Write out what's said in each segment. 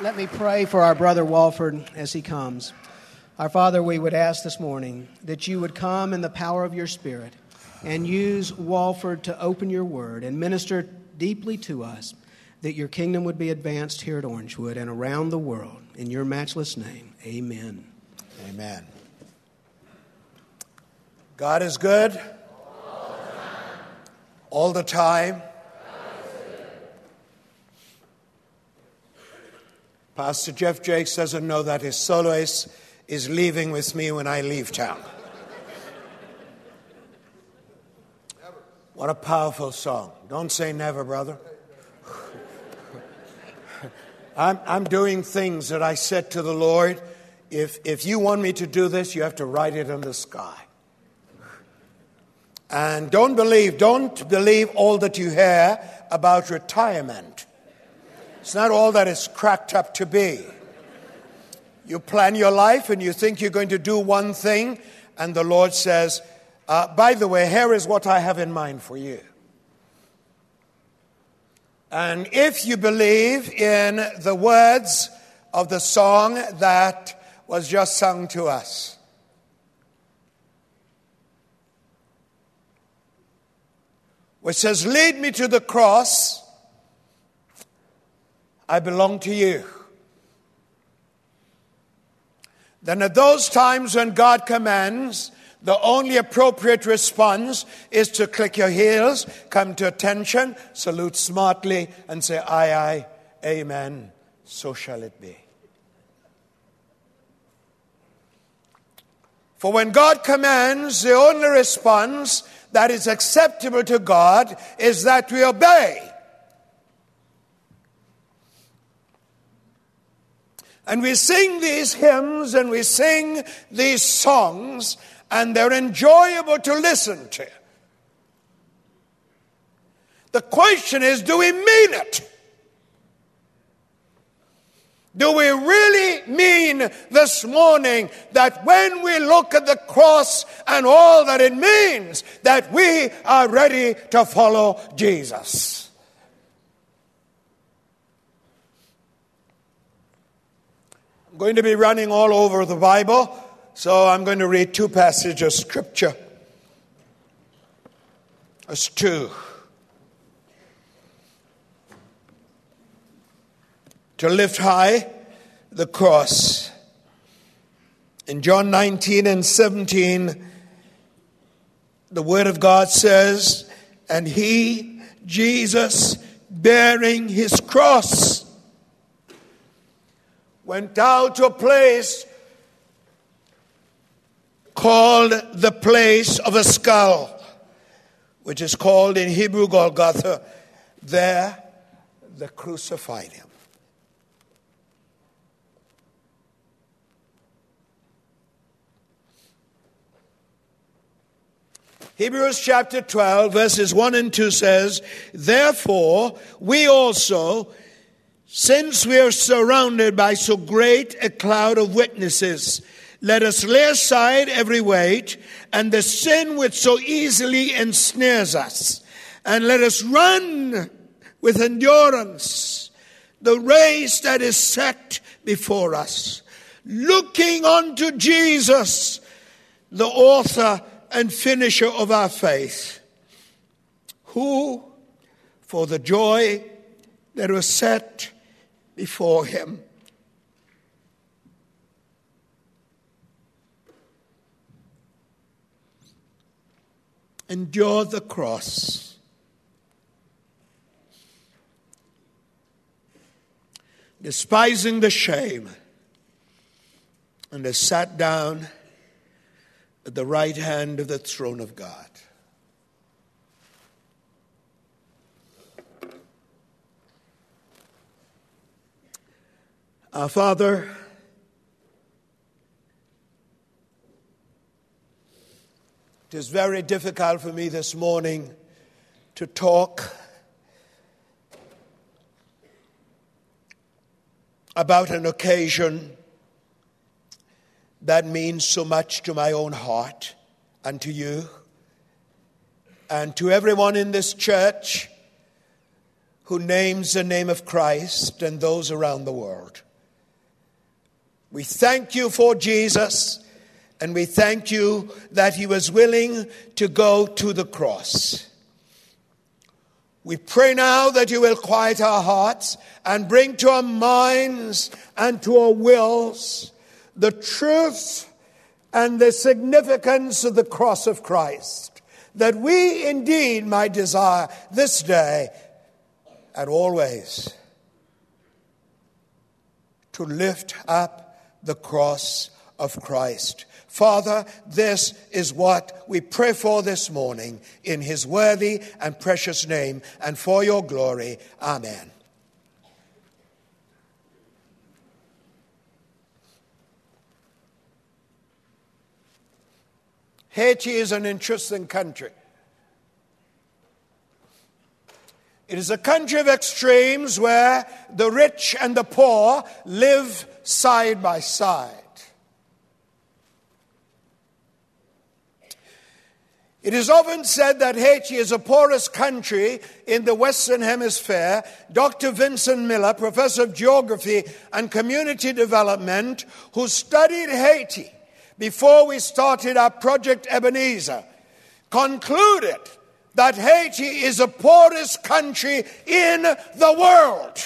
Let me pray for our brother Walford as he comes. Our Father, we would ask this morning that you would come in the power of your Spirit and use Walford to open your word and minister deeply to us that your kingdom would be advanced here at Orangewood and around the world. In your matchless name, amen. Amen. God is good all the time. Pastor Jeff Jakes doesn't know that his soloist is leaving with me when I leave town. What a powerful song. Don't say never, brother. I'm, I'm doing things that I said to the Lord if, if you want me to do this, you have to write it in the sky. And don't believe, don't believe all that you hear about retirement. It's not all that it's cracked up to be. You plan your life and you think you're going to do one thing, and the Lord says, uh, By the way, here is what I have in mind for you. And if you believe in the words of the song that was just sung to us, which says, Lead me to the cross, I belong to you. Then, at those times when God commands, the only appropriate response is to click your heels, come to attention, salute smartly, and say, Aye, aye, amen, so shall it be. For when God commands, the only response that is acceptable to God is that we obey. And we sing these hymns and we sing these songs, and they're enjoyable to listen to. The question is do we mean it? Do we really mean this morning that when we look at the cross and all that it means, that we are ready to follow Jesus? Going to be running all over the Bible, so I'm going to read two passages of Scripture. That's two. to lift high the cross. In John 19 and 17, the Word of God says, And he, Jesus, bearing his cross, went out to a place called the place of a skull, which is called in Hebrew Golgotha. There, they crucified him. Hebrews chapter 12, verses 1 and 2 says, Therefore, we also, since we are surrounded by so great a cloud of witnesses, let us lay aside every weight and the sin which so easily ensnares us, and let us run with endurance the race that is set before us, looking unto Jesus, the author and finisher of our faith, who, for the joy that was set before him, endured the cross. Despising the shame, and has sat down at the right hand of the throne of God. Our Father, it is very difficult for me this morning to talk about an occasion that means so much to my own heart and to you and to everyone in this church who names the name of Christ and those around the world. We thank you for Jesus, and we thank you that he was willing to go to the cross. We pray now that you will quiet our hearts and bring to our minds and to our wills the truth and the significance of the cross of Christ, that we indeed might desire this day and always to lift up the cross of Christ. Father, this is what we pray for this morning in his worthy and precious name and for your glory. Amen. Haiti is an interesting country. It is a country of extremes where the rich and the poor live side by side. It is often said that Haiti is the poorest country in the Western Hemisphere. Dr. Vincent Miller, professor of geography and community development, who studied Haiti before we started our project Ebenezer, concluded that Haiti is the poorest country in the world.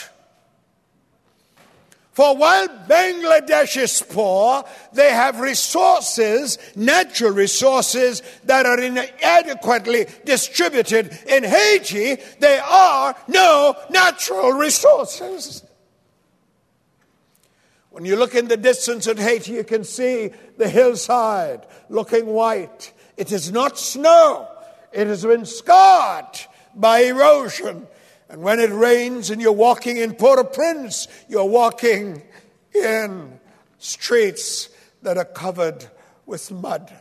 For while Bangladesh is poor, they have resources, natural resources, that are inadequately distributed. In Haiti, there are no natural resources. When you look in the distance at Haiti, you can see the hillside looking white. It is not snow, it has been scarred by erosion. And when it rains and you're walking in Port au Prince, you're walking in streets that are covered with mud.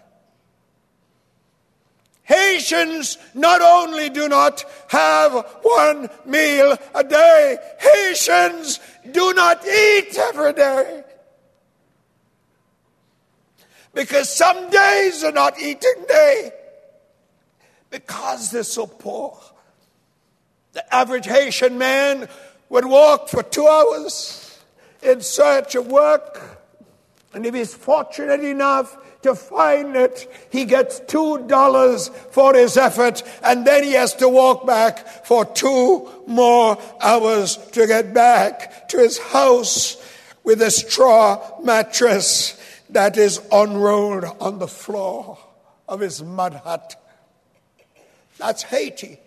Haitians not only do not have one meal a day, Haitians do not eat every day. Because some days are not eating day because they're so poor. The average Haitian man would walk for two hours in search of work, and if he's fortunate enough to find it, he gets two dollars for his effort, and then he has to walk back for two more hours to get back to his house with a straw mattress that is unrolled on the floor of his mud hut. That's Haiti.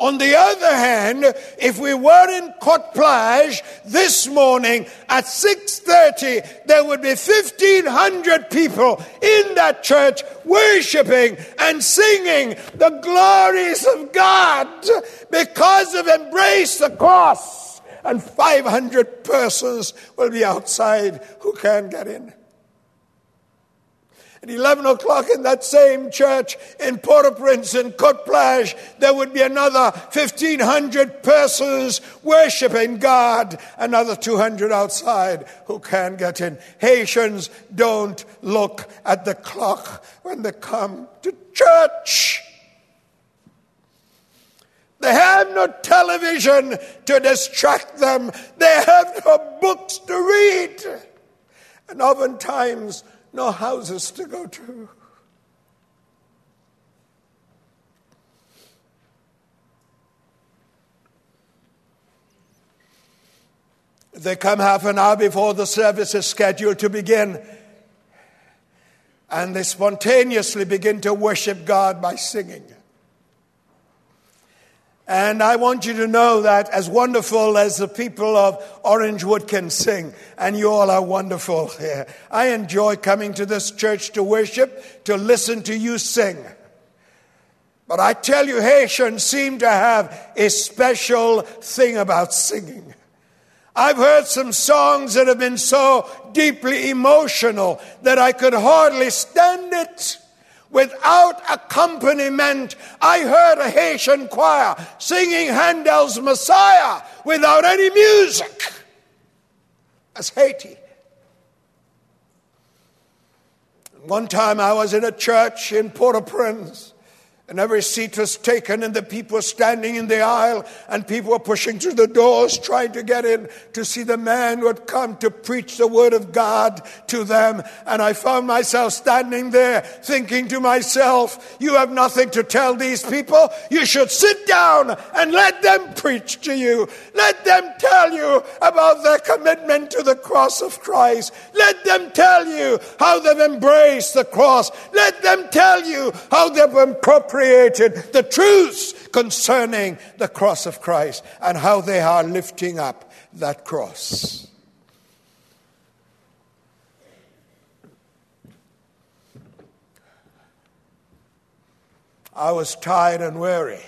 On the other hand, if we were in Cote Plage this morning at 6.30, there would be 1,500 people in that church worshiping and singing the glories of God because of Embrace the Cross. And 500 persons will be outside who can't get in. At 11 o'clock in that same church in Port-au-Prince and Cote Plage, there would be another 1,500 persons worshiping God, another 200 outside who can't get in. Haitians don't look at the clock when they come to church. They have no television to distract them. They have no books to read. And oftentimes, no houses to go to. They come half an hour before the service is scheduled to begin, and they spontaneously begin to worship God by singing. And I want you to know that as wonderful as the people of Orangewood can sing, and you all are wonderful here, I enjoy coming to this church to worship, to listen to you sing. But I tell you, Haitians seem to have a special thing about singing. I've heard some songs that have been so deeply emotional that I could hardly stand it without accompaniment. I heard a Haitian choir singing Handel's Messiah without any music. That's Haiti. One time I was in a church in Port au Prince, And every seat was taken, and the people were standing in the aisle, and people were pushing through the doors trying to get in to see the man who had come to preach the word of God to them. And I found myself standing there thinking to myself, You have nothing to tell these people. You should sit down and let them preach to you. Let them tell you about their commitment to the cross of Christ. Let them tell you how they've embraced the cross. Let them tell you how they've appropriated appropriated the truths concerning the cross of Christ and how they are lifting up that cross. I was tired and weary.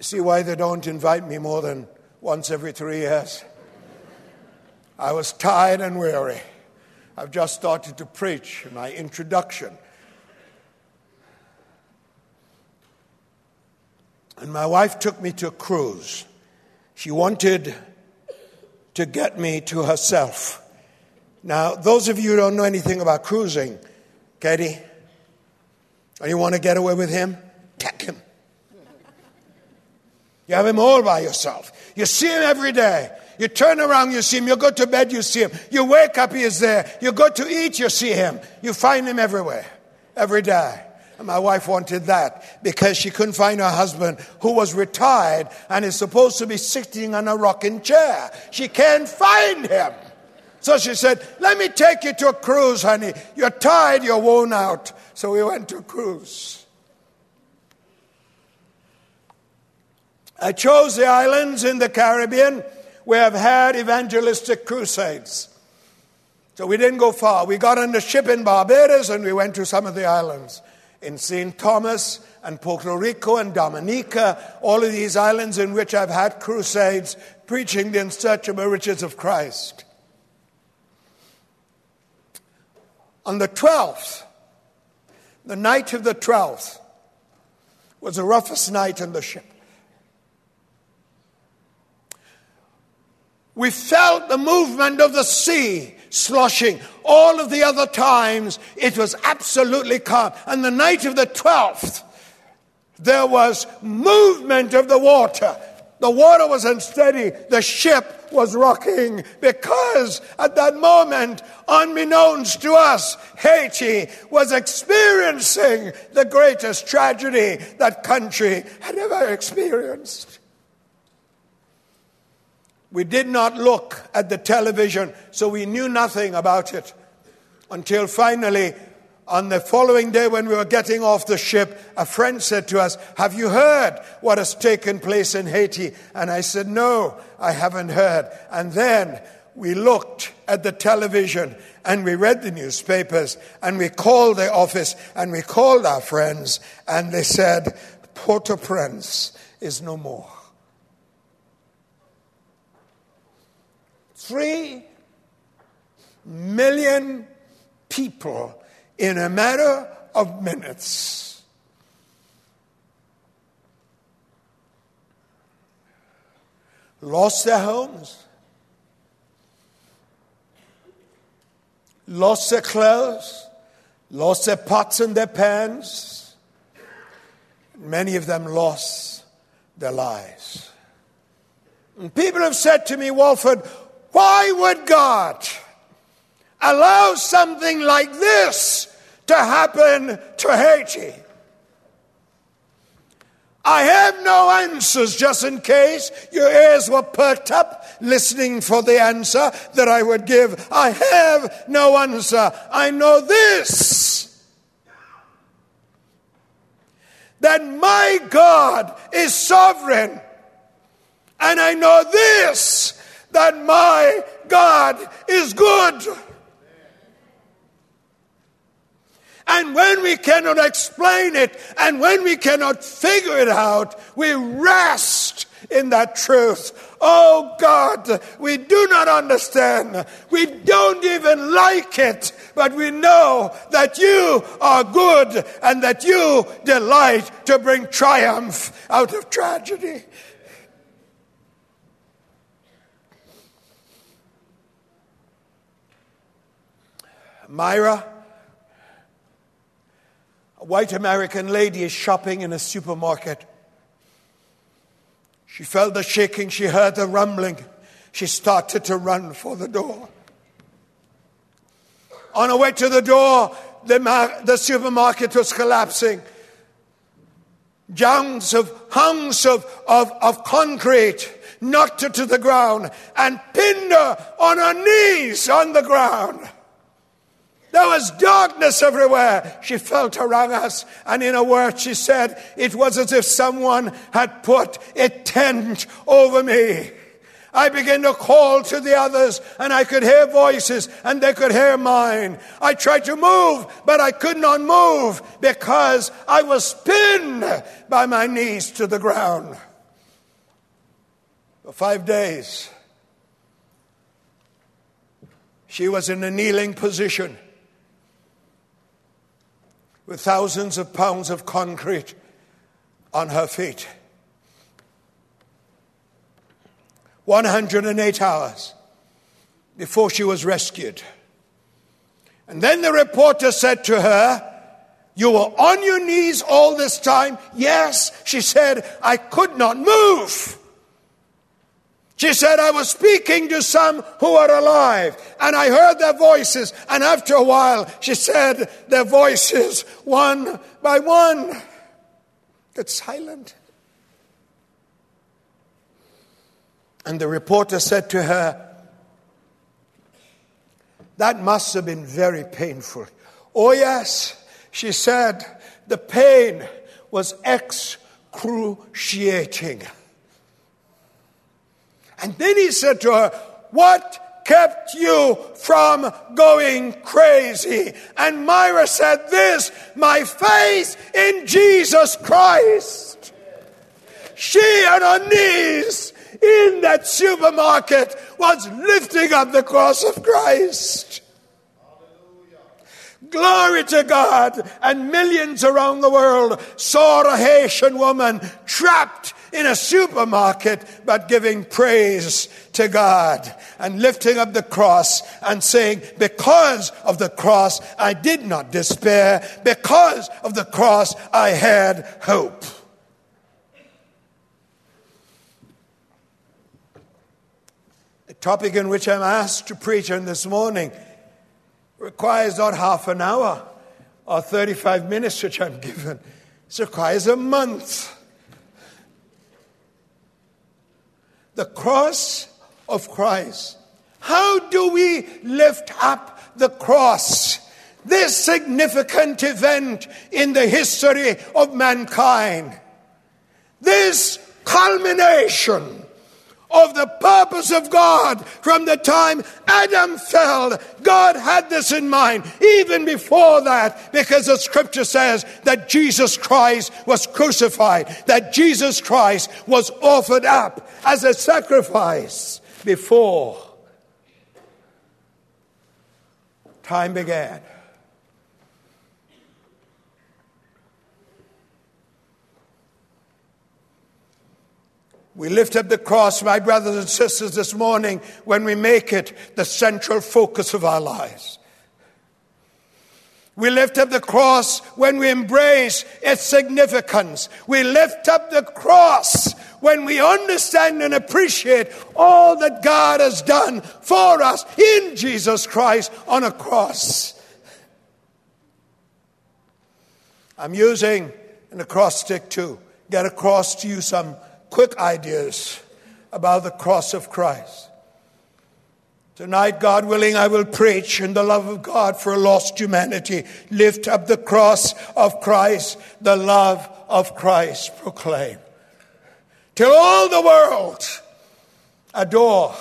See why they don't invite me more than once every three years? I was tired and weary. I've just started to preach my introduction And my wife took me to a cruise. She wanted to get me to herself. Now, those of you who don't know anything about cruising, Katie, or you want to get away with him, take him. You have him all by yourself. You see him every day. You turn around, you see him. You go to bed, you see him. You wake up, he is there. You go to eat, you see him. You find him everywhere, every day. My wife wanted that because she couldn't find her husband who was retired and is supposed to be sitting on a rocking chair. She can't find him. So she said, Let me take you to a cruise, honey. You're tired, you're worn out. So we went to a cruise. I chose the islands in the Caribbean where I've had evangelistic crusades. So we didn't go far. We got on the ship in Barbados and we went to some of the islands in St. Thomas and Puerto Rico and Dominica, all of these islands in which I've had crusades preaching the unsearchable riches of Christ. On the 12th, the night of the 12th, was the roughest night on the ship. We felt the movement of the sea sloshing. All of the other times, it was absolutely calm. And the night of the 12th, there was movement of the water. The water was unsteady. The ship was rocking because at that moment, unbeknownst to us, Haiti was experiencing the greatest tragedy that country had ever experienced. We did not look at the television, so we knew nothing about it until finally, on the following day when we were getting off the ship, a friend said to us, Have you heard what has taken place in Haiti? And I said, No, I haven't heard. And then we looked at the television and we read the newspapers and we called the office and we called our friends and they said, Port au Prince is no more. Three million people in a matter of minutes. Lost their homes, lost their clothes, lost their pots and their pans. Many of them lost their lives. And people have said to me, Walford, why would God allow something like this to happen to Haiti? I have no answers just in case your ears were perked up listening for the answer that I would give. I have no answer. I know this that my God is sovereign. And I know this that my God is good. And when we cannot explain it and when we cannot figure it out, we rest in that truth. Oh God, we do not understand. We don't even like it, but we know that you are good and that you delight to bring triumph out of tragedy. Myra, A white American lady is shopping in a supermarket. She felt the shaking, she heard the rumbling. She started to run for the door. On her way to the door, the, mar- the supermarket was collapsing. Junks of hunks of, of, of concrete knocked her to the ground and pinned her on her knees on the ground. There was darkness everywhere. She felt around us, and in a word, she said, it was as if someone had put a tent over me. I began to call to the others, and I could hear voices, and they could hear mine. I tried to move, but I could not move because I was pinned by my knees to the ground. For five days, she was in a kneeling position with thousands of pounds of concrete on her feet. 108 hours before she was rescued. And then the reporter said to her, You were on your knees all this time? Yes, she said, I could not move. She said, I was speaking to some who are alive, and I heard their voices, and after a while, she said, their voices, one by one, got silent. And the reporter said to her, That must have been very painful. Oh, yes, she said, the pain was excruciating. And then he said to her, What kept you from going crazy? And Myra said, This, my faith in Jesus Christ. She on her knees in that supermarket was lifting up the cross of Christ. Glory to God. And millions around the world saw a Haitian woman trapped in a supermarket, but giving praise to God and lifting up the cross and saying, Because of the cross, I did not despair. Because of the cross, I had hope. The topic in which I'm asked to preach on this morning requires not half an hour or 35 minutes, which I'm given. It requires a month. the cross of Christ. How do we lift up the cross? This significant event in the history of mankind. This culmination of the purpose of God from the time Adam fell. God had this in mind even before that because the scripture says that Jesus Christ was crucified, that Jesus Christ was offered up as a sacrifice before time began. We lift up the cross, my brothers and sisters, this morning when we make it the central focus of our lives. We lift up the cross when we embrace its significance. We lift up the cross when we understand and appreciate all that God has done for us in Jesus Christ on a cross. I'm using an acrostic to get across to you some quick ideas about the cross of Christ. Tonight, God willing, I will preach in the love of God for a lost humanity. Lift up the cross of Christ, the love of Christ proclaim. Till all the world adore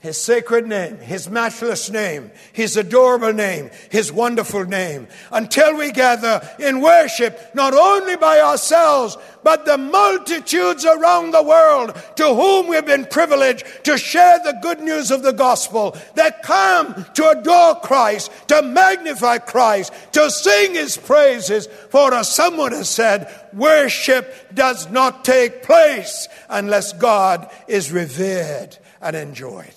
his sacred name, His matchless name, His adorable name, His wonderful name, until we gather in worship not only by ourselves, but the multitudes around the world to whom we've been privileged to share the good news of the gospel that come to adore Christ, to magnify Christ, to sing His praises. For as someone has said, worship does not take place unless God is revered and enjoyed.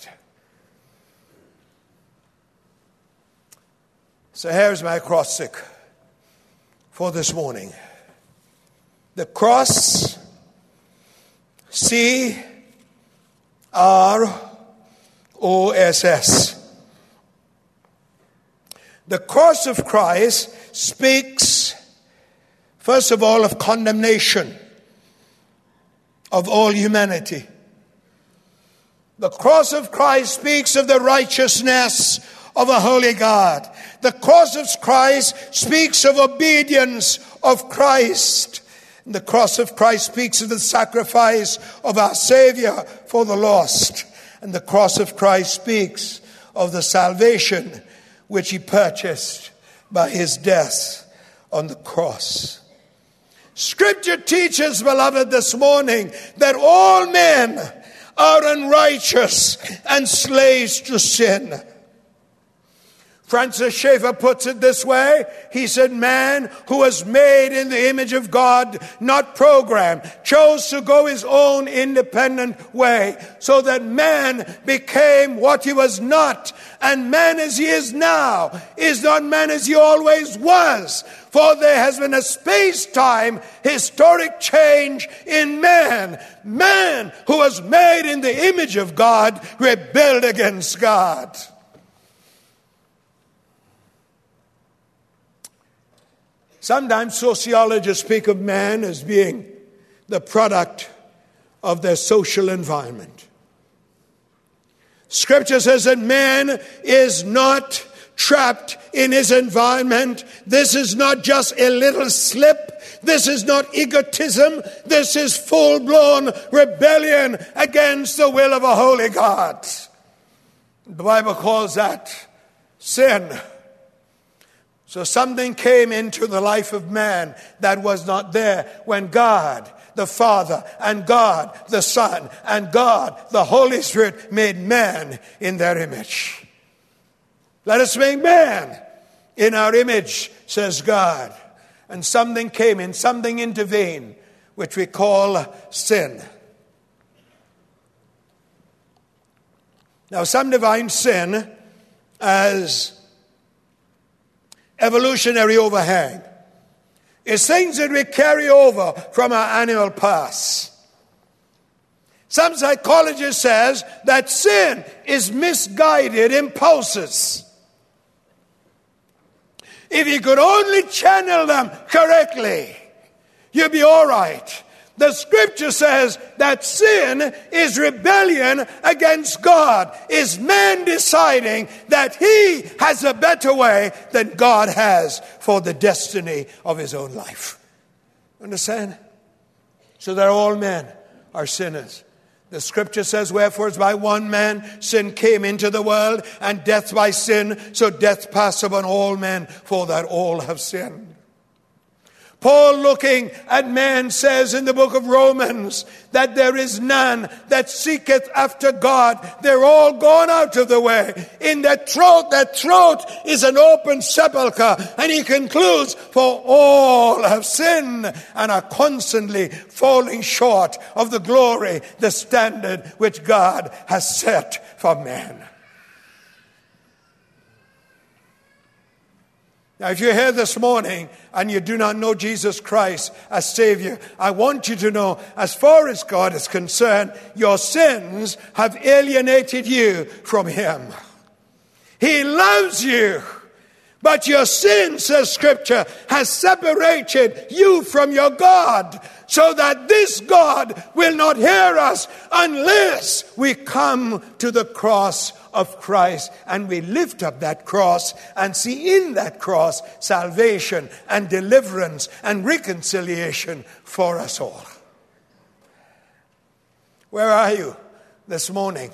So here's my cross acrostic for this morning. The cross, C R O S S. The cross of Christ speaks, first of all, of condemnation of all humanity. The cross of Christ speaks of the righteousness of a holy God. The cross of Christ speaks of obedience of Christ. The cross of Christ speaks of the sacrifice of our Savior for the lost. And the cross of Christ speaks of the salvation which he purchased by his death on the cross. Scripture teaches, beloved, this morning that all men are unrighteous and slaves to sin. Francis Schaeffer puts it this way. He said, Man who was made in the image of God, not programmed, chose to go his own independent way so that man became what he was not. And man as he is now is not man as he always was. For there has been a space time historic change in man. Man who was made in the image of God rebelled against God. Sometimes sociologists speak of man as being the product of their social environment. Scripture says that man is not trapped in his environment. This is not just a little slip. This is not egotism. This is full blown rebellion against the will of a holy God. The Bible calls that sin. So something came into the life of man that was not there when God, the Father, and God, the Son, and God, the Holy Spirit made man in their image. Let us make man in our image, says God. And something came in, something intervened, which we call sin. Now, some define sin as evolutionary overhang. It's things that we carry over from our animal past. Some psychologist says that sin is misguided impulses. If you could only channel them correctly, you'd be all right. The scripture says that sin is rebellion against God, is man deciding that he has a better way than God has for the destiny of his own life. Understand? So that all men are sinners. The scripture says, Wherefore, as by one man sin came into the world, and death by sin, so death passed upon all men, for that all have sinned. Paul, looking at man, says in the book of Romans that there is none that seeketh after God. They're all gone out of the way. In their throat, their throat is an open sepulchre. And he concludes, For all have sinned and are constantly falling short of the glory, the standard which God has set for man. Now, if you're here this morning and you do not know Jesus Christ as Savior, I want you to know, as far as God is concerned, your sins have alienated you from Him. He loves you. But your sin, says Scripture, has separated you from your God, so that this God will not hear us unless we come to the cross of Christ and we lift up that cross and see in that cross salvation and deliverance and reconciliation for us all. Where are you this morning?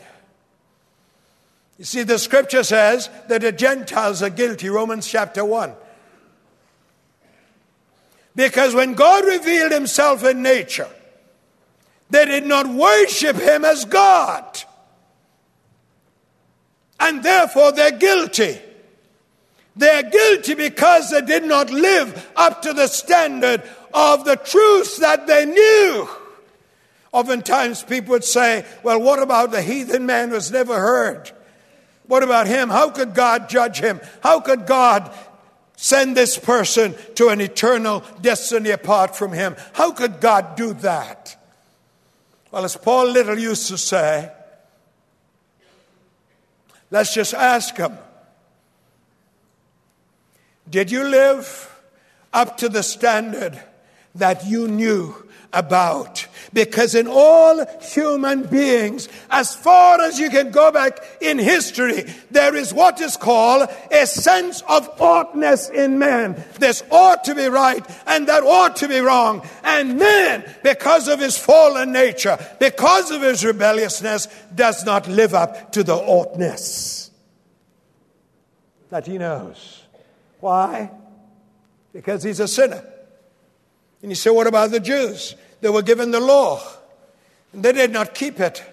You see, the scripture says that the Gentiles are guilty, Romans chapter 1. Because when God revealed himself in nature, they did not worship him as God and therefore they're guilty. They're guilty because they did not live up to the standard of the truth that they knew. Oftentimes people would say, well, what about the heathen man who's never heard? What about him? How could God judge him? How could God send this person to an eternal destiny apart from him. How could God do that? Well, as Paul Little used to say, let's just ask him Did you live up to the standard that you knew about. Because in all human beings, as far as you can go back in history, there is what is called a sense of oughtness in man. This ought to be right and that ought to be wrong. And man, because of his fallen nature, because of his rebelliousness, does not live up to the oughtness that he knows. Why? Because he's a sinner. And you say, what about the Jews? They were given the law, and they did not keep it.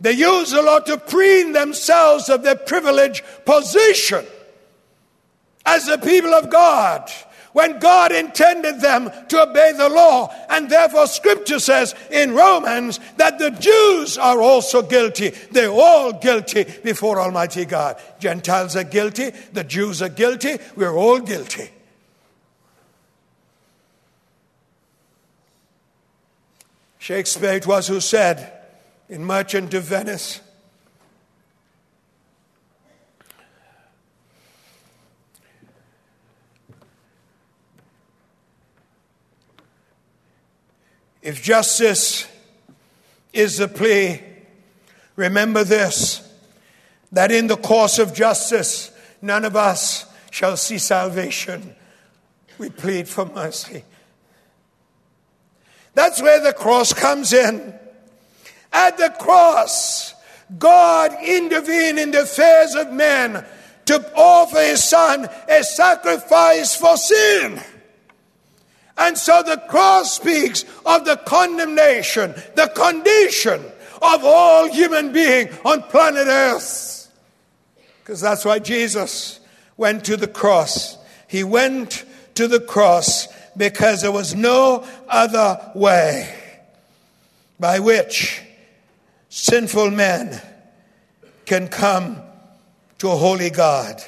They used the law to preen themselves of their privileged position as the people of God when God intended them to obey the law. And therefore, scripture says in Romans that the Jews are also guilty. They're all guilty before Almighty God. Gentiles are guilty, the Jews are guilty, we're all guilty. Shakespeare it was who said in Merchant of Venice, If justice is the plea, remember this that in the course of justice, none of us shall see salvation. We plead for mercy. That's where the cross comes in. At the cross, God intervened in the affairs of men to offer his son a sacrifice for sin. And so the cross speaks of the condemnation, the condition of all human being on planet earth. Because that's why Jesus went to the cross. He went to the cross because there was no other way by which sinful men can come to a holy God.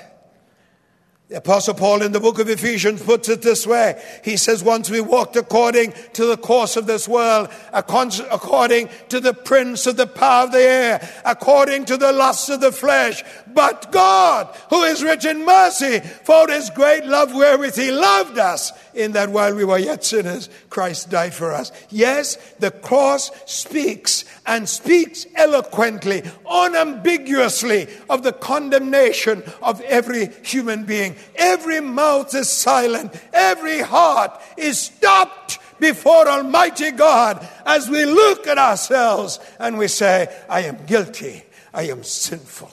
The Apostle Paul in the book of Ephesians puts it this way. He says, Once we walked according to the course of this world, according to the prince of the power of the air, according to the lusts of the flesh. But God, who is rich in mercy, for his great love wherewith he loved us, in that while we were yet sinners, Christ died for us. Yes, the cross speaks and speaks eloquently, unambiguously of the condemnation of every human being. Every mouth is silent, every heart is stopped before Almighty God as we look at ourselves and we say, I am guilty, I am sinful.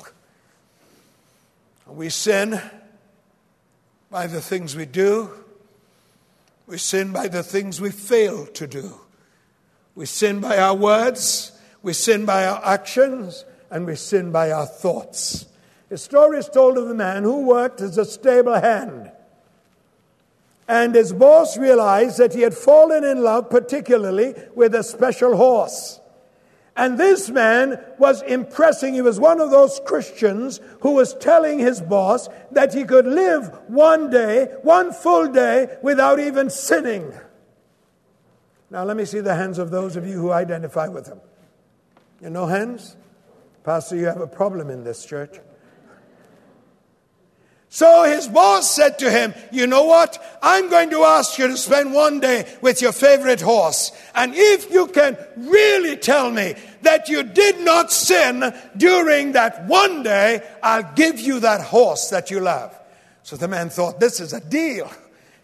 We sin by the things we do, we sin by the things we fail to do. We sin by our words, we sin by our actions, and we sin by our thoughts. A story is told of a man who worked as a stable hand. And his boss realized that he had fallen in love, particularly with a special horse. And this man was impressing, he was one of those Christians who was telling his boss that he could live one day, one full day, without even sinning. Now, let me see the hands of those of you who identify with him. You know hands? Pastor, you have a problem in this church. So his boss said to him, You know what? I'm going to ask you to spend one day with your favorite horse. And if you can really tell me that you did not sin during that one day, I'll give you that horse that you love. So the man thought, This is a deal.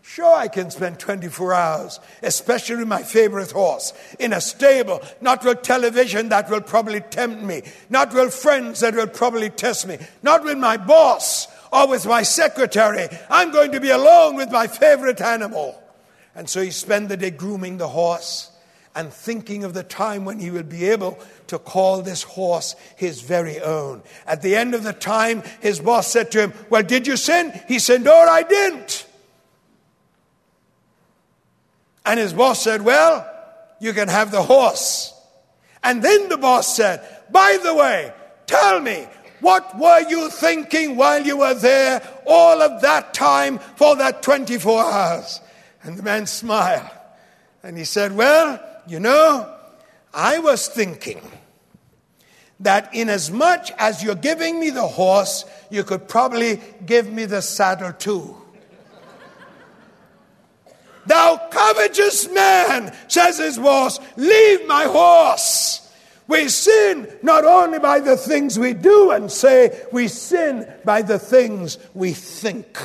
Sure, I can spend 24 hours, especially with my favorite horse, in a stable, not with television that will probably tempt me, not with friends that will probably test me, not with my boss or with my secretary. I'm going to be alone with my favorite animal. And so he spent the day grooming the horse and thinking of the time when he will be able to call this horse his very own. At the end of the time, his boss said to him, Well, did you sin? He said, No, I didn't. And his boss said, Well, you can have the horse. And then the boss said, By the way, tell me, What were you thinking while you were there all of that time for that 24 hours? And the man smiled and he said, Well, you know, I was thinking that inasmuch as you're giving me the horse, you could probably give me the saddle too. Thou covetous man, says his boss, leave my horse. We sin not only by the things we do and say, we sin by the things we think.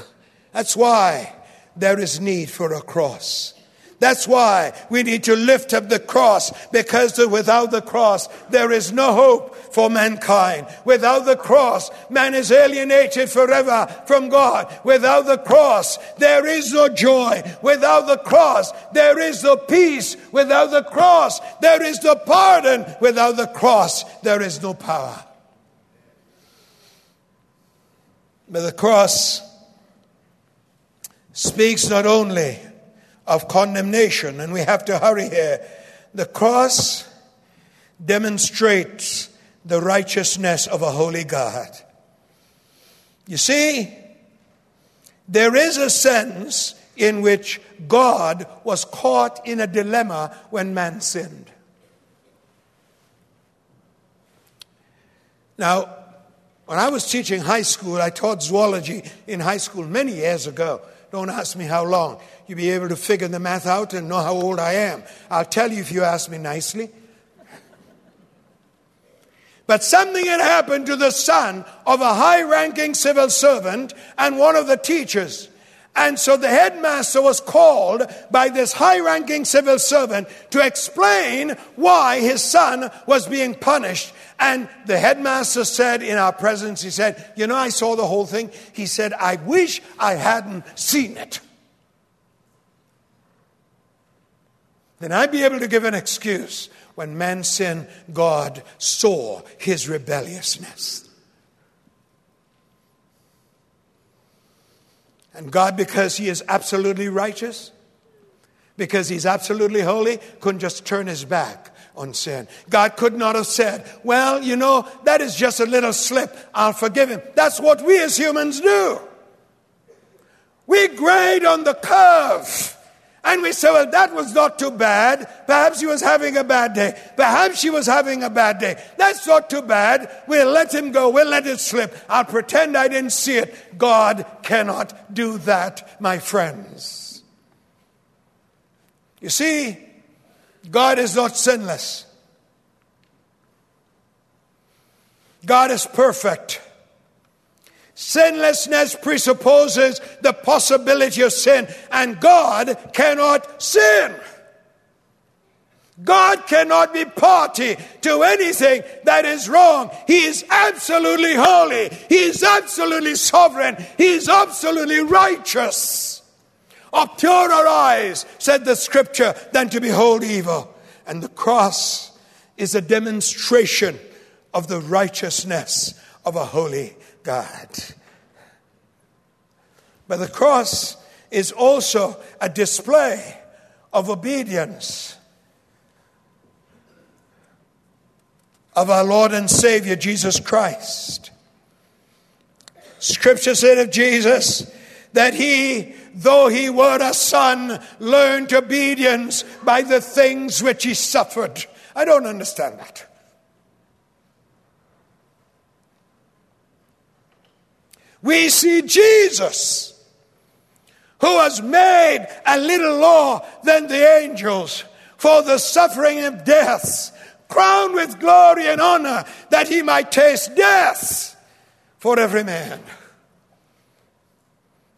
That's why there is need for a cross. That's why we need to lift up the cross because without the cross, there is no hope for mankind. Without the cross, man is alienated forever from God. Without the cross, there is no joy. Without the cross, there is no peace. Without the cross, there is no pardon. Without the cross, there is no power. But the cross speaks not only of condemnation, and we have to hurry here. The cross demonstrates the righteousness of a holy God. You see, there is a sense in which God was caught in a dilemma when man sinned. Now, when I was teaching high school, I taught zoology in high school many years ago. Don't ask me how long. You'll be able to figure the math out and know how old I am. I'll tell you if you ask me nicely. But something had happened to the son of a high ranking civil servant and one of the teachers. And so the headmaster was called by this high ranking civil servant to explain why his son was being punished. And the headmaster said in our presence, he said, You know, I saw the whole thing. He said, I wish I hadn't seen it. Then I'd be able to give an excuse. When man sinned, God saw his rebelliousness. And God, because He is absolutely righteous, because He's absolutely holy, couldn't just turn His back on sin. God could not have said, Well, you know, that is just a little slip. I'll forgive him. That's what we as humans do. We grade on the curve. And we say, well, that was not too bad. Perhaps he was having a bad day. Perhaps she was having a bad day. That's not too bad. We'll let him go. We'll let it slip. I'll pretend I didn't see it. God cannot do that, my friends. You see, God is not sinless. God is perfect. Sinlessness presupposes the possibility of sin, and God cannot sin. God cannot be party to anything that is wrong. He is absolutely holy. He is absolutely sovereign. He is absolutely righteous. Of purer eyes, said the scripture, than to behold evil. And the cross is a demonstration of the righteousness of a holy God. But the cross is also a display of obedience of our Lord and Savior Jesus Christ. Scripture said of Jesus that he, though he were a son, learned obedience by the things which he suffered. I don't understand that. We see Jesus, who was made a little lower than the angels for the suffering of death, crowned with glory and honor, that he might taste death for every man.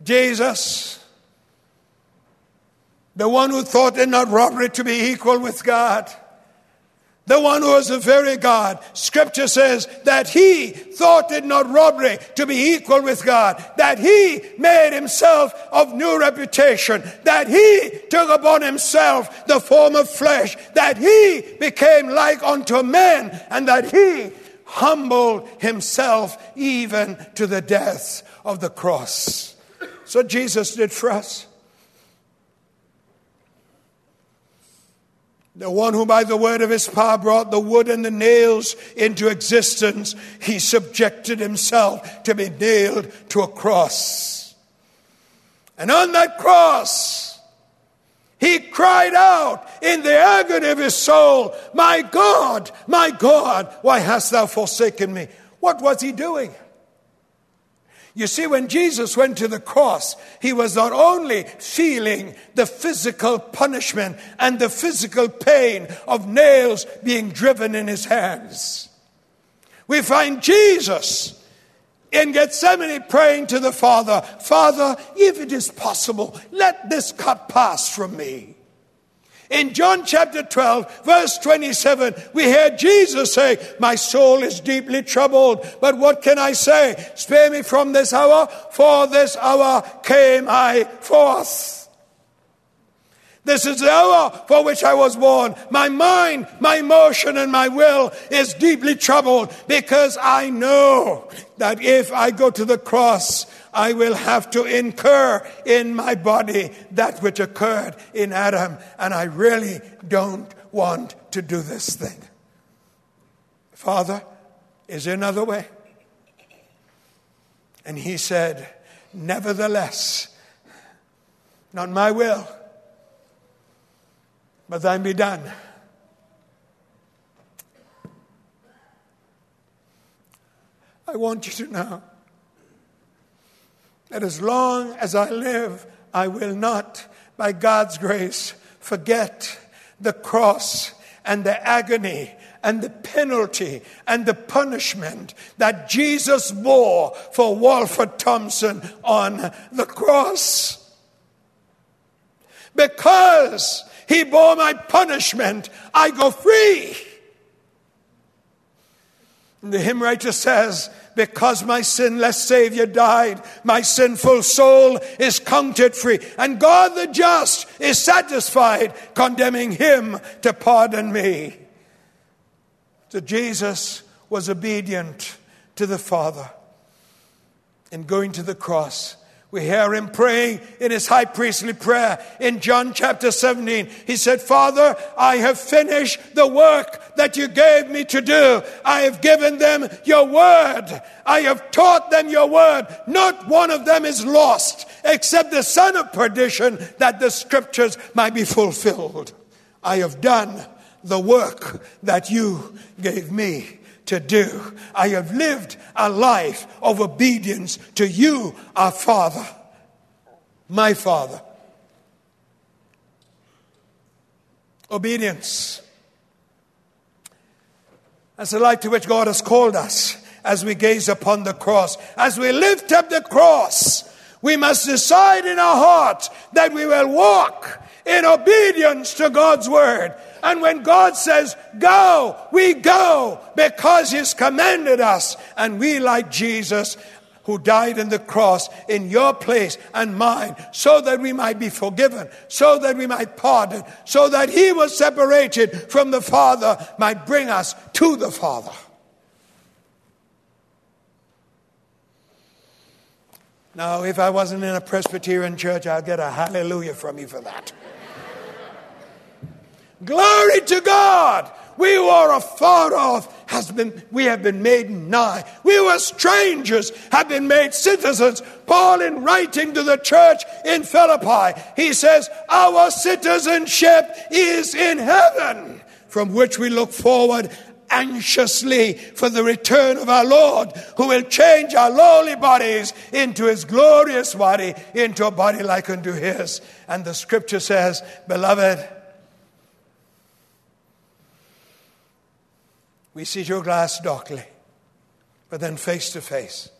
Jesus, the one who thought it not robbery to be equal with God the one who is the very God. Scripture says that he thought it not robbery to be equal with God, that he made himself of new reputation, that he took upon himself the form of flesh, that he became like unto men, and that he humbled himself even to the death of the cross. So Jesus did for us. The one who by the word of his power brought the wood and the nails into existence, he subjected himself to be nailed to a cross. And on that cross, he cried out in the agony of his soul, My God, my God, why hast thou forsaken me? What was he doing? You see, when Jesus went to the cross, he was not only feeling the physical punishment and the physical pain of nails being driven in his hands. We find Jesus in Gethsemane praying to the Father, Father, if it is possible, let this cup pass from me. In John chapter 12, verse 27, we hear Jesus say, My soul is deeply troubled, but what can I say? Spare me from this hour, for this hour came I forth. This is the hour for which I was born. My mind, my emotion, and my will is deeply troubled because I know that if I go to the cross, I will have to incur in my body that which occurred in Adam. And I really don't want to do this thing. Father, is there another way? And he said, Nevertheless, not my will but thine be done. I want you to know that as long as I live, I will not, by God's grace, forget the cross and the agony and the penalty and the punishment that Jesus bore for Walford Thompson on the cross. Because he bore my punishment. I go free. And the hymn writer says, because my sinless Savior died, my sinful soul is counted free. And God the just is satisfied, condemning him to pardon me. So Jesus was obedient to the Father in going to the cross we hear him praying in his high priestly prayer in John chapter 17. He said, Father, I have finished the work that you gave me to do. I have given them your word. I have taught them your word. Not one of them is lost except the son of perdition that the scriptures might be fulfilled. I have done the work that you gave me to do. I have lived a life of obedience to you, our Father, my Father. Obedience. That's the life to which God has called us as we gaze upon the cross. As we lift up the cross, we must decide in our heart that we will walk in obedience to God's word and when God says, go, we go because He's commanded us. And we, like Jesus, who died on the cross in your place and mine, so that we might be forgiven, so that we might pardon, so that He was separated from the Father, might bring us to the Father. Now, if I wasn't in a Presbyterian church, I'd get a hallelujah from you for that. Glory to God. We were afar off, has been, we have been made nigh. We were strangers, have been made citizens. Paul, in writing to the church in Philippi, he says, Our citizenship is in heaven, from which we look forward anxiously for the return of our Lord, who will change our lowly bodies into his glorious body, into a body like unto his. And the scripture says, Beloved, We see your glass darkly, but then face to face.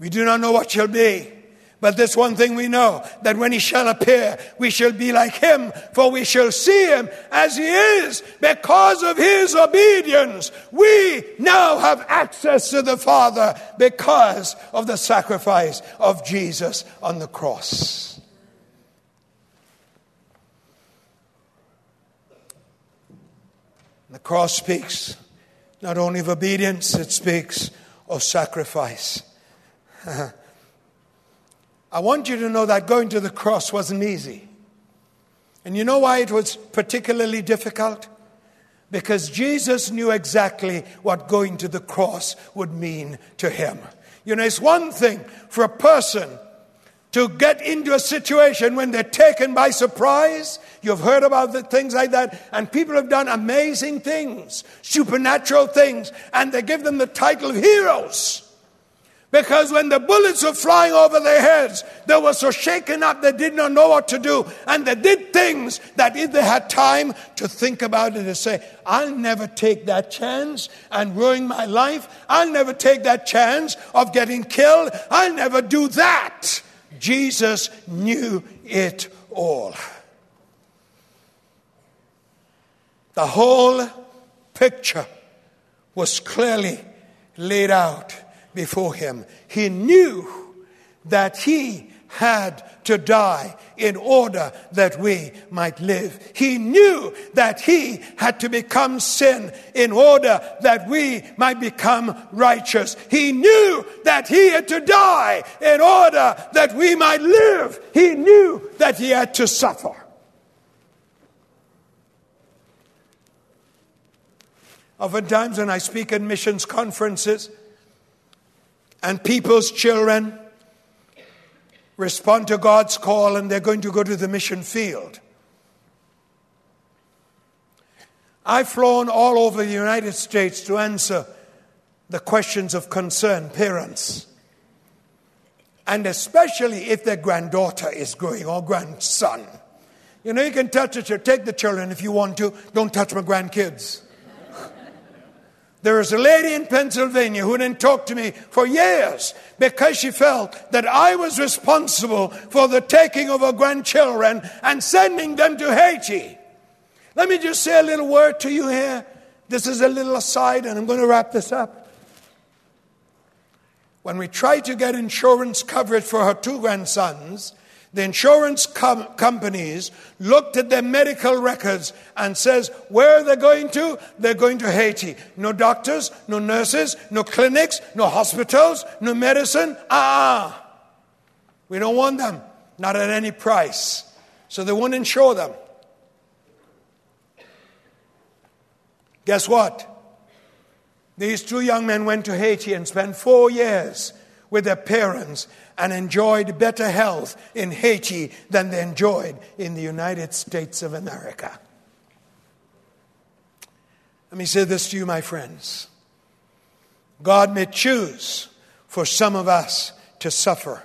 We do not know what shall be, but this one thing we know that when he shall appear, we shall be like him, for we shall see him as he is because of his obedience. We now have access to the Father because of the sacrifice of Jesus on the cross. The cross speaks not only of obedience, it speaks of sacrifice. I want you to know that going to the cross wasn't easy. And you know why it was particularly difficult? Because Jesus knew exactly what going to the cross would mean to him. You know, it's one thing for a person to get into a situation when they're taken by surprise. You've heard about the things like that, and people have done amazing things, supernatural things, and they give them the title of heroes. Because when the bullets were flying over their heads, they were so shaken up they did not know what to do. And they did things that if they had time to think about it and say, I'll never take that chance and ruin my life. I'll never take that chance of getting killed. I'll never do that. Jesus knew it all. The whole picture was clearly laid out before him. He knew that he had to die in order that we might live. He knew that he had to become sin in order that we might become righteous. He knew that he had to die in order that we might live. He knew that he had to suffer. Oftentimes, when I speak at missions conferences and people's children, respond to God's call and they're going to go to the mission field. I've flown all over the United States to answer the questions of concern parents. And especially if their granddaughter is growing or grandson. You know, you can touch it, take the children if you want to, don't touch my grandkids. There was a lady in Pennsylvania who didn't talk to me for years because she felt that I was responsible for the taking of her grandchildren and sending them to Haiti. Let me just say a little word to you here. This is a little aside, and I'm going to wrap this up. When we tried to get insurance coverage for her two grandsons, the insurance com- companies looked at their medical records and says where are they going to? They're going to haiti. No doctors no nurses no clinics no hospitals no medicine. Ah we don't want them. Not at any price. So they won't insure them. Guess what? These two young men went to haiti and spent four years with their parents and enjoyed better health in Haiti than they enjoyed in the United States of America. Let me say this to you, my friends. God may choose for some of us to suffer.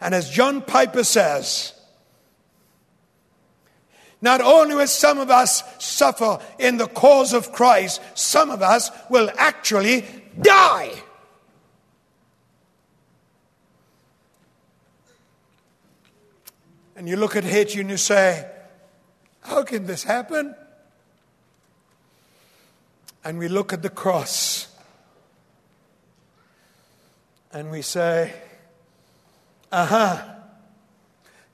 And as John Piper says, not only will some of us suffer in the cause of Christ, some of us will actually die. And you look at Haiti and you say, How can this happen? And we look at the cross and we say, Aha, uh-huh,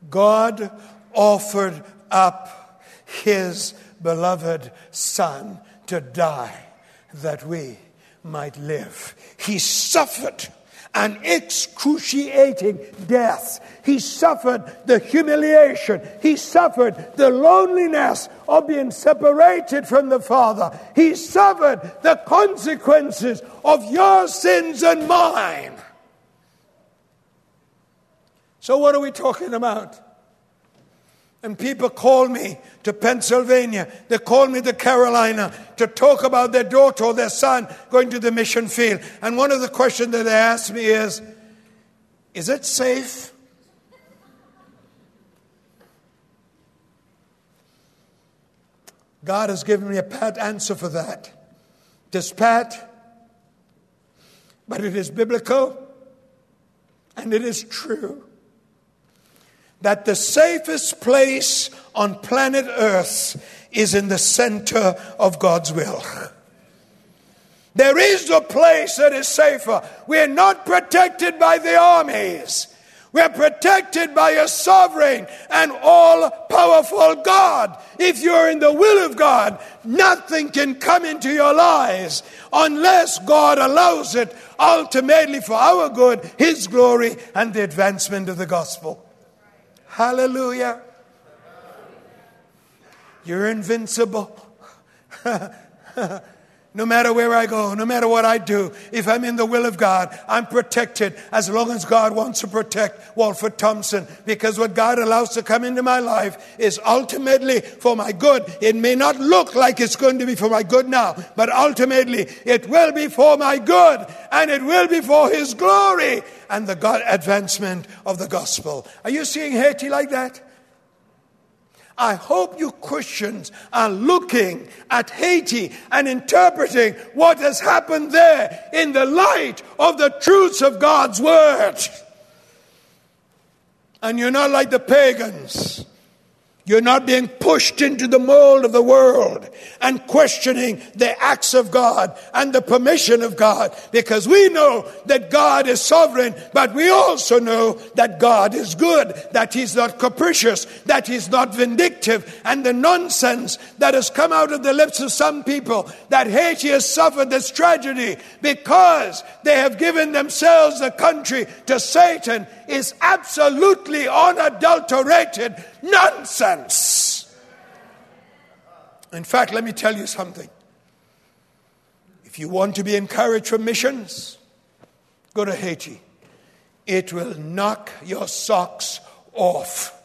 God offered up his beloved Son to die that we might live. He suffered an excruciating death. He suffered the humiliation. He suffered the loneliness of being separated from the Father. He suffered the consequences of your sins and mine. So, what are we talking about? And people call me to Pennsylvania. They call me to Carolina to talk about their daughter or their son going to the mission field. And one of the questions that they ask me is Is it safe? God has given me a pat answer for that. It is pat, but it is biblical and it is true that the safest place on planet Earth is in the center of God's will. There is no place that is safer. We are not protected by the armies. We are protected by a sovereign and all powerful God. If you're in the will of God, nothing can come into your lives unless God allows it ultimately for our good, His glory, and the advancement of the gospel. Hallelujah. You're invincible. No matter where I go, no matter what I do, if I'm in the will of God, I'm protected as long as God wants to protect Walford Thompson. Because what God allows to come into my life is ultimately for my good. It may not look like it's going to be for my good now, but ultimately it will be for my good and it will be for His glory and the God advancement of the gospel. Are you seeing Haiti like that? I hope you Christians are looking at Haiti and interpreting what has happened there in the light of the truths of God's Word. And you're not like the pagans you're not being pushed into the mold of the world and questioning the acts of God and the permission of God because we know that God is sovereign, but we also know that God is good, that He's not capricious, that He's not vindictive. And the nonsense that has come out of the lips of some people that Haiti has suffered this tragedy because they have given themselves the country to Satan is absolutely unadulterated nonsense. In fact, let me tell you something. If you want to be encouraged for missions, go to Haiti. It will knock your socks off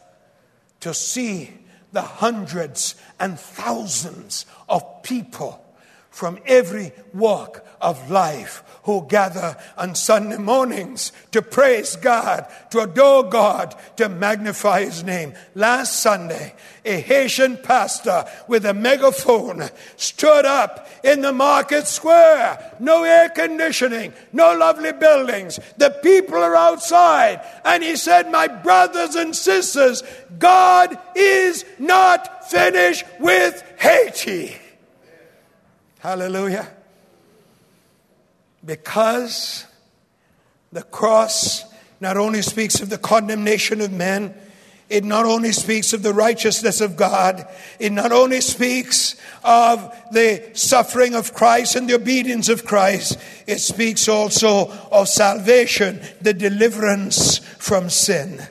to see the hundreds and thousands of people from every walk of life who gather on Sunday mornings to praise God, to adore God, to magnify His name. Last Sunday, a Haitian pastor with a megaphone stood up in the market square. No air conditioning, no lovely buildings. The people are outside. And he said, My brothers and sisters, God is not finished with Haiti. Hallelujah because the cross not only speaks of the condemnation of men, it not only speaks of the righteousness of God, it not only speaks of the suffering of Christ and the obedience of Christ, it speaks also of salvation, the deliverance from sin.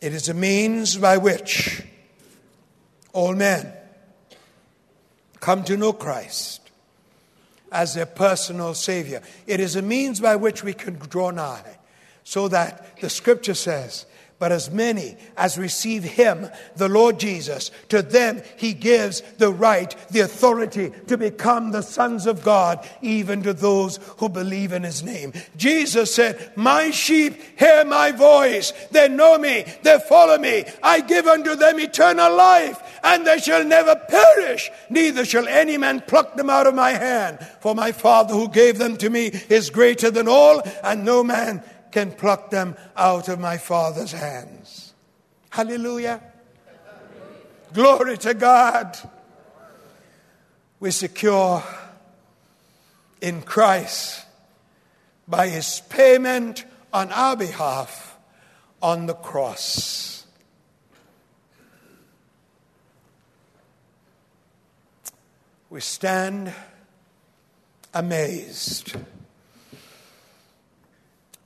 It is a means by which all men come to know Christ as their personal Savior. It is a means by which we can draw nigh, so that the scripture says, but as many as receive him, the Lord Jesus, to them he gives the right, the authority to become the sons of God, even to those who believe in his name. Jesus said, My sheep hear my voice. They know me. They follow me. I give unto them eternal life, and they shall never perish, neither shall any man pluck them out of my hand. For my Father who gave them to me is greater than all, and no man can pluck them out of my Father's hands. Hallelujah. Glory to God. We're secure in Christ by his payment on our behalf on the cross. We stand amazed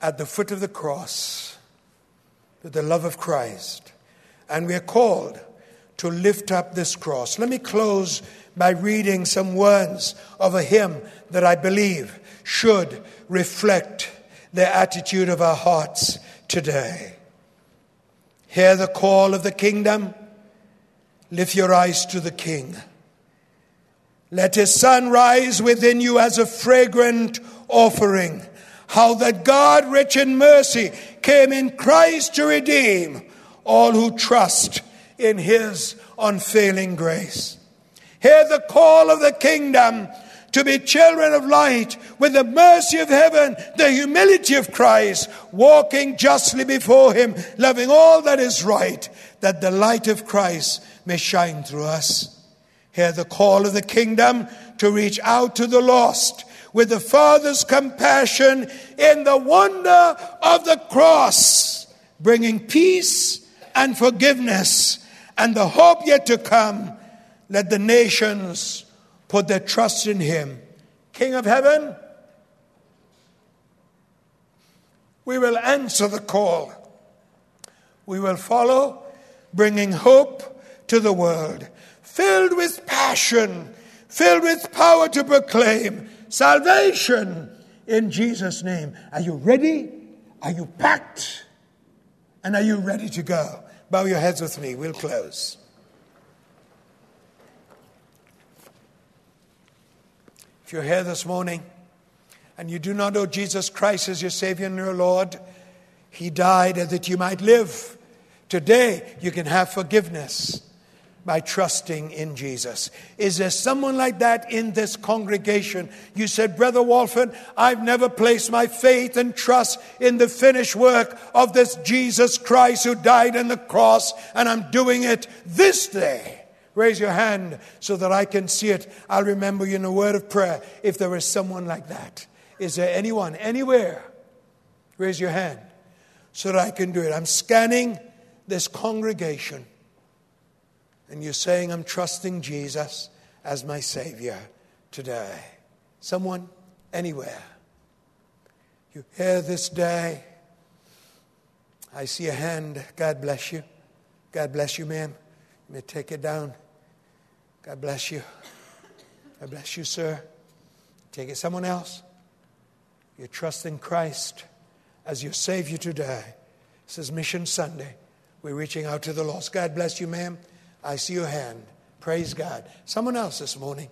at the foot of the cross with the love of Christ. And we are called to lift up this cross. Let me close by reading some words of a hymn that I believe should reflect the attitude of our hearts today. Hear the call of the kingdom. Lift your eyes to the King. Let his sun rise within you as a fragrant offering how that God, rich in mercy, came in Christ to redeem all who trust in his unfailing grace. Hear the call of the kingdom to be children of light with the mercy of heaven, the humility of Christ, walking justly before him, loving all that is right, that the light of Christ may shine through us. Hear the call of the kingdom to reach out to the lost with the Father's compassion in the wonder of the cross, bringing peace and forgiveness and the hope yet to come. Let the nations put their trust in Him. King of heaven, we will answer the call. We will follow bringing hope to the world, filled with passion, filled with power to proclaim salvation in Jesus' name. Are you ready? Are you packed? And are you ready to go? Bow your heads with me. We'll close. If you're here this morning and you do not know Jesus Christ as your Savior and your Lord, He died that you might live. Today, you can have forgiveness by trusting in Jesus. Is there someone like that in this congregation? You said, Brother Walford, I've never placed my faith and trust in the finished work of this Jesus Christ who died on the cross, and I'm doing it this day. Raise your hand so that I can see it. I'll remember you in a word of prayer if there is someone like that. Is there anyone, anywhere? Raise your hand so that I can do it. I'm scanning this congregation, and you're saying, I'm trusting Jesus as my Savior today. Someone, anywhere. You hear this day. I see a hand. God bless you. God bless you, ma'am. You may take it down. God bless you. God bless you, sir. Take it someone else. You trust in Christ as your Savior today. This is Mission Sunday. We're reaching out to the lost. God bless you, ma'am. I see your hand. Praise God. Someone else this morning.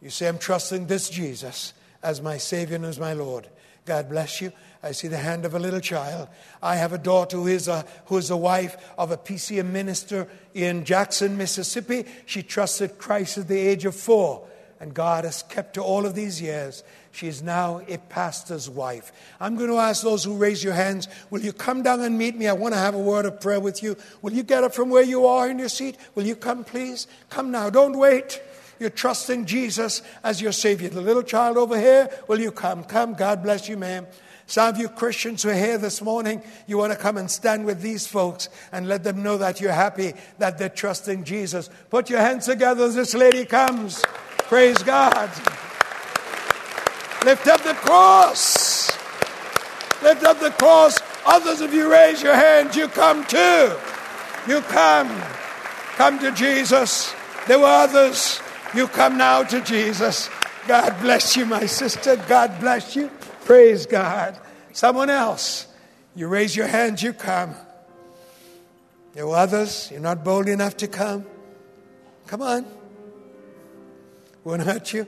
You say, I'm trusting this Jesus as my Savior and as my Lord. God bless you. I see the hand of a little child. I have a daughter who is a, who is a wife of a PCA minister in Jackson, Mississippi. She trusted Christ at the age of four, and God has kept her all of these years. She is now a pastor's wife. I'm going to ask those who raise your hands, will you come down and meet me? I want to have a word of prayer with you. Will you get up from where you are in your seat? Will you come, please? Come now. Don't wait. You're trusting Jesus as your Savior. The little child over here, will you come? Come. God bless you, ma'am. Some of you Christians who are here this morning, you want to come and stand with these folks and let them know that you're happy that they're trusting Jesus. Put your hands together as this lady comes. Praise God. Lift up the cross. Lift up the cross. Others of you raise your hands. You come too. You come. Come to Jesus. There were others. You come now to Jesus. God bless you, my sister. God bless you. Praise God. Someone else, you raise your hands, you come. There were others, you're not bold enough to come. Come on. Won't hurt you.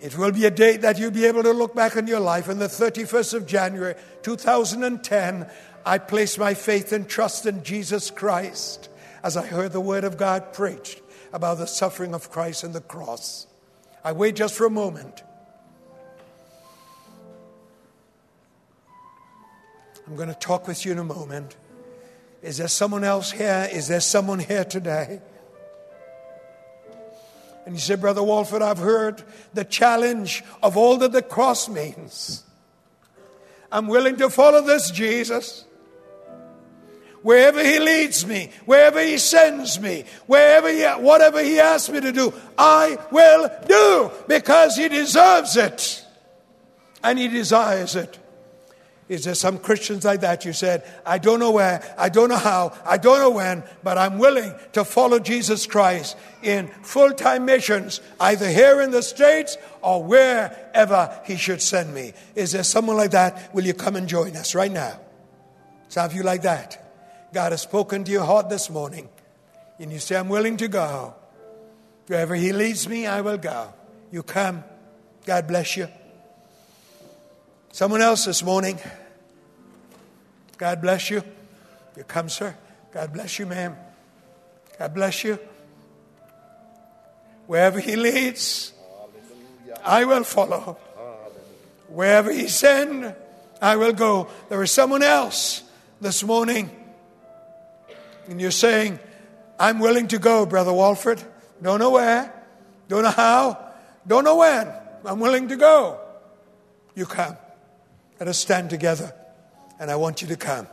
It will be a date that you'll be able to look back on your life. On the 31st of January 2010, I placed my faith and trust in Jesus Christ as I heard the word of God preached about the suffering of Christ and the cross. I wait just for a moment. I'm going to talk with you in a moment. Is there someone else here? Is there someone here today? And you say, Brother Walford, I've heard the challenge of all that the cross means. I'm willing to follow this Jesus. Wherever he leads me, wherever he sends me, wherever he, whatever he asks me to do, I will do because he deserves it and he desires it. Is there some Christians like that? You said, I don't know where, I don't know how, I don't know when, but I'm willing to follow Jesus Christ in full time missions, either here in the States or wherever He should send me. Is there someone like that? Will you come and join us right now? Some of you like that. God has spoken to your heart this morning, and you say, I'm willing to go. Wherever He leads me, I will go. You come. God bless you. Someone else this morning. God bless you. You come, sir. God bless you, ma'am. God bless you. Wherever He leads, I will follow. Wherever He send, I will go. There is someone else this morning, and you're saying, I'm willing to go, Brother Walford. Don't know where, don't know how, don't know when. I'm willing to go. You come. Let us stand together, and I want you to come.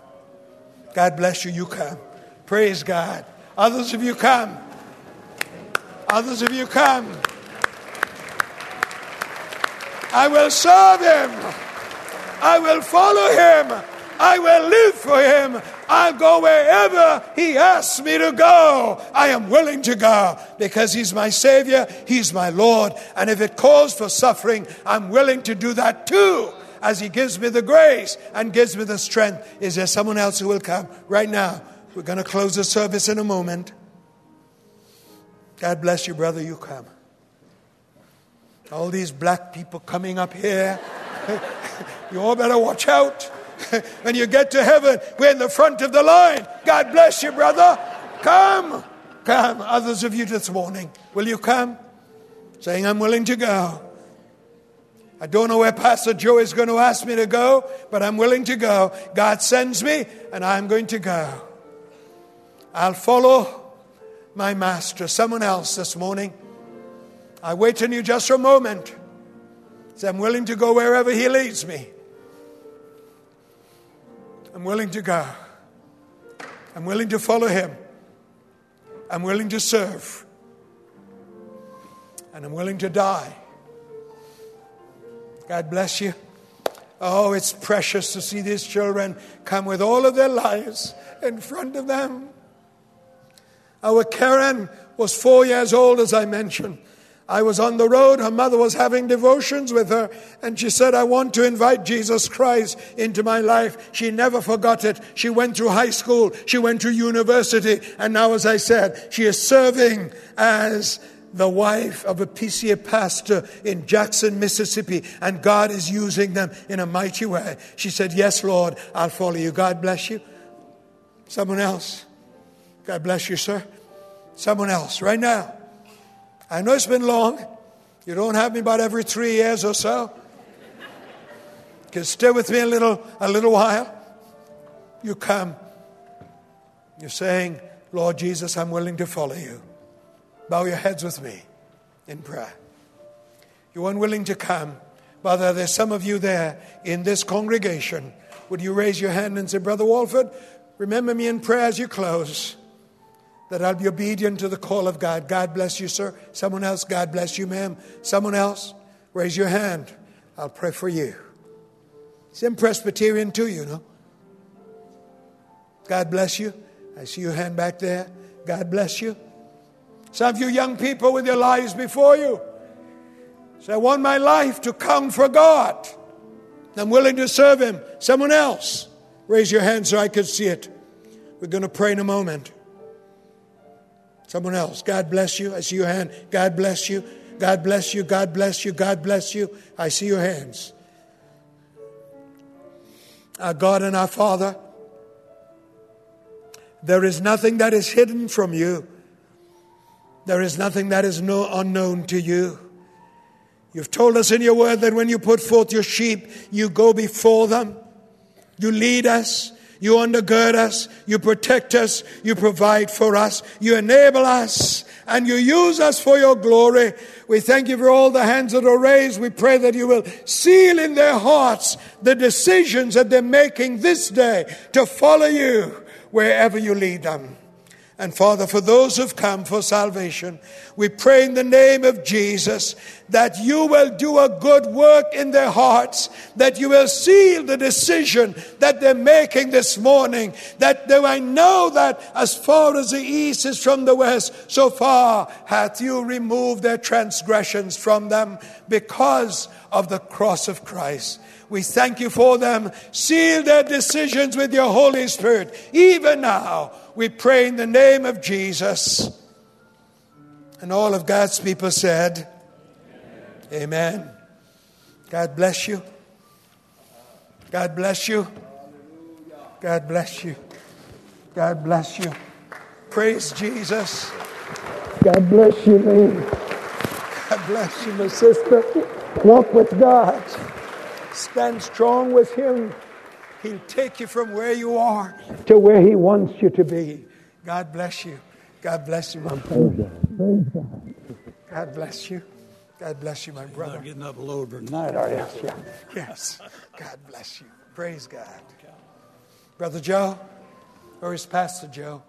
God bless you. You come. Praise God. Others of you come. Others of you come. I will serve him. I will follow him. I will live for him. I'll go wherever he asks me to go. I am willing to go because he's my Savior, he's my Lord. And if it calls for suffering, I'm willing to do that too as he gives me the grace and gives me the strength. Is there someone else who will come right now? We're going to close the service in a moment. God bless you, brother. You come. All these black people coming up here. you all better watch out. when you get to heaven, we're in the front of the line. God bless you, brother. Come. Come. Others of you this morning, will you come? Saying, I'm willing to go. I don't know where Pastor Joe is going to ask me to go, but I'm willing to go. God sends me, and I'm going to go. I'll follow my master. Someone else this morning. I wait on you just for a moment. Say, I'm willing to go wherever he leads me. I'm willing to go. I'm willing to follow him. I'm willing to serve. And I'm willing to die. God bless you. Oh, it's precious to see these children come with all of their lives in front of them. Our Karen was four years old, as I mentioned. I was on the road. Her mother was having devotions with her, and she said, I want to invite Jesus Christ into my life. She never forgot it. She went through high school, she went to university, and now, as I said, she is serving as the wife of a PCA pastor in Jackson, Mississippi, and God is using them in a mighty way. She said, Yes, Lord, I'll follow you. God bless you. Someone else. God bless you, sir. Someone else, right now. I know it's been long. You don't have me about every three years or so. You can stay with me a little, a little while. You come. You're saying, Lord Jesus, I'm willing to follow you. Bow your heads with me in prayer. You're unwilling to come. Brother, there's some of you there in this congregation. Would you raise your hand and say, Brother Walford, remember me in prayer as you close that I'll be obedient to the call of God. God bless you, sir. Someone else, God bless you, ma'am. Someone else, raise your hand. I'll pray for you. Some Presbyterian too, you know. God bless you. I see your hand back there. God bless you. Some of you young people with your lives before you. Say, I want my life to count for God. I'm willing to serve Him. Someone else, raise your hand so I can see it. We're going to pray in a moment. Someone else. God bless you. I see your hand. God bless you. God bless you. God bless you. God bless you. I see your hands. Our God and our Father, there is nothing that is hidden from you. There is nothing that is no, unknown to you. You've told us in your word that when you put forth your sheep, you go before them, you lead us, you undergird us. You protect us. You provide for us. You enable us. And you use us for your glory. We thank you for all the hands that are raised. We pray that you will seal in their hearts the decisions that they're making this day to follow you wherever you lead them. And Father, for those who've come for salvation, we pray in the name of Jesus that you will do a good work in their hearts, that you will seal the decision that they're making this morning, that they might know that as far as the east is from the west, so far hath you removed their transgressions from them because of the cross of Christ. We thank you for them. Seal their decisions with your Holy Spirit, even now we pray in the name of Jesus. And all of God's people said, Amen. Amen. God bless you. God bless you. God bless you. God bless you. Praise Jesus. God bless you, man. God bless you, my sister. Walk with God. Stand strong with Him. He'll take you from where you are to where He wants you to be. God bless you. God bless you, my brother. God bless you. God bless you, my brother. You're getting up a little tonight, are you? Yeah. Yes. God bless you. Praise God. Brother Joe, or is Pastor Joe?